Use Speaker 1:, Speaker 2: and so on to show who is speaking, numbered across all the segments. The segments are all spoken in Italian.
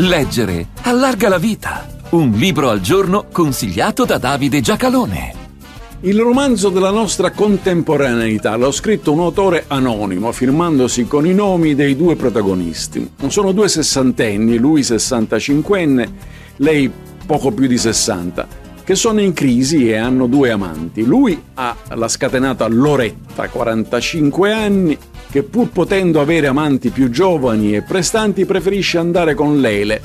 Speaker 1: Leggere allarga la vita. Un libro al giorno consigliato da Davide Giacalone.
Speaker 2: Il romanzo della nostra contemporaneità l'ha scritto un autore anonimo, firmandosi con i nomi dei due protagonisti. Sono due sessantenni, lui 65enne, lei poco più di 60, che sono in crisi e hanno due amanti. Lui ha la scatenata Loretta, 45 anni, che pur potendo avere amanti più giovani e prestanti preferisce andare con Lele,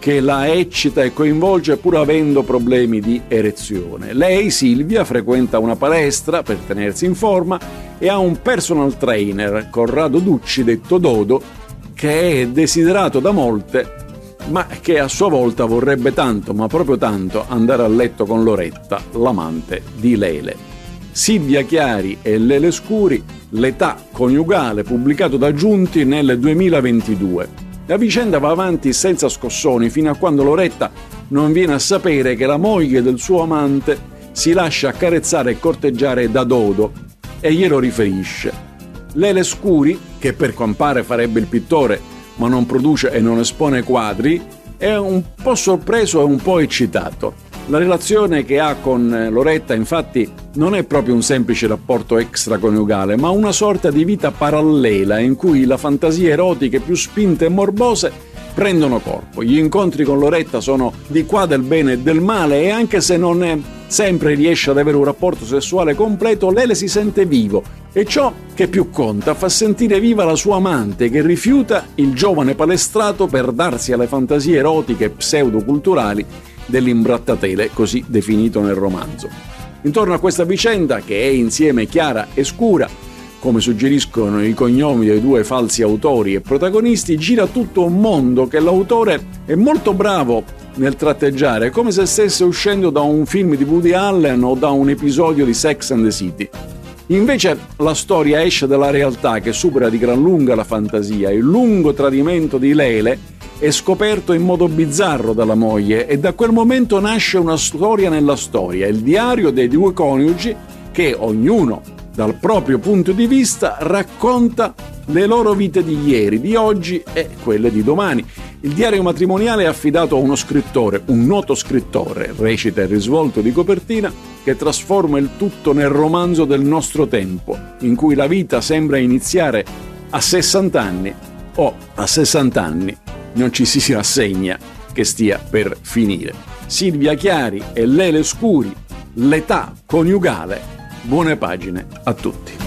Speaker 2: che la eccita e coinvolge pur avendo problemi di erezione. Lei, Silvia, frequenta una palestra per tenersi in forma e ha un personal trainer, Corrado Ducci, detto Dodo, che è desiderato da molte, ma che a sua volta vorrebbe tanto, ma proprio tanto, andare a letto con Loretta, l'amante di Lele. Silvia Chiari e Lele Scuri, L'età coniugale, pubblicato da Giunti nel 2022. La vicenda va avanti senza scossoni fino a quando Loretta non viene a sapere che la moglie del suo amante si lascia accarezzare e corteggiare da Dodo e glielo riferisce. Lele Scuri, che per quampare farebbe il pittore ma non produce e non espone quadri, è un po' sorpreso e un po' eccitato. La relazione che ha con eh, Loretta infatti non è proprio un semplice rapporto extraconiugale, ma una sorta di vita parallela in cui la fantasia erotiche più spinte e morbose prendono corpo. Gli incontri con Loretta sono di qua del bene e del male e anche se non è sempre riesce ad avere un rapporto sessuale completo, Lele si sente vivo e ciò che più conta fa sentire viva la sua amante che rifiuta il giovane palestrato per darsi alle fantasie erotiche pseudoculturali dell'imbrattatele, così definito nel romanzo. Intorno a questa vicenda, che è insieme chiara e scura, come suggeriscono i cognomi dei due falsi autori e protagonisti, gira tutto un mondo che l'autore è molto bravo nel tratteggiare, come se stesse uscendo da un film di Woody Allen o da un episodio di Sex and the City. Invece la storia esce dalla realtà che supera di gran lunga la fantasia, il lungo tradimento di Lele è scoperto in modo bizzarro dalla moglie e da quel momento nasce una storia nella storia, il diario dei due coniugi che ognuno dal proprio punto di vista racconta le loro vite di ieri, di oggi e quelle di domani. Il diario matrimoniale è affidato a uno scrittore, un noto scrittore, recita il risvolto di copertina, che trasforma il tutto nel romanzo del nostro tempo, in cui la vita sembra iniziare a 60 anni o a 60 anni non ci si rassegna che stia per finire. Silvia Chiari e Lele Scuri, l'età coniugale. Buone pagine a tutti.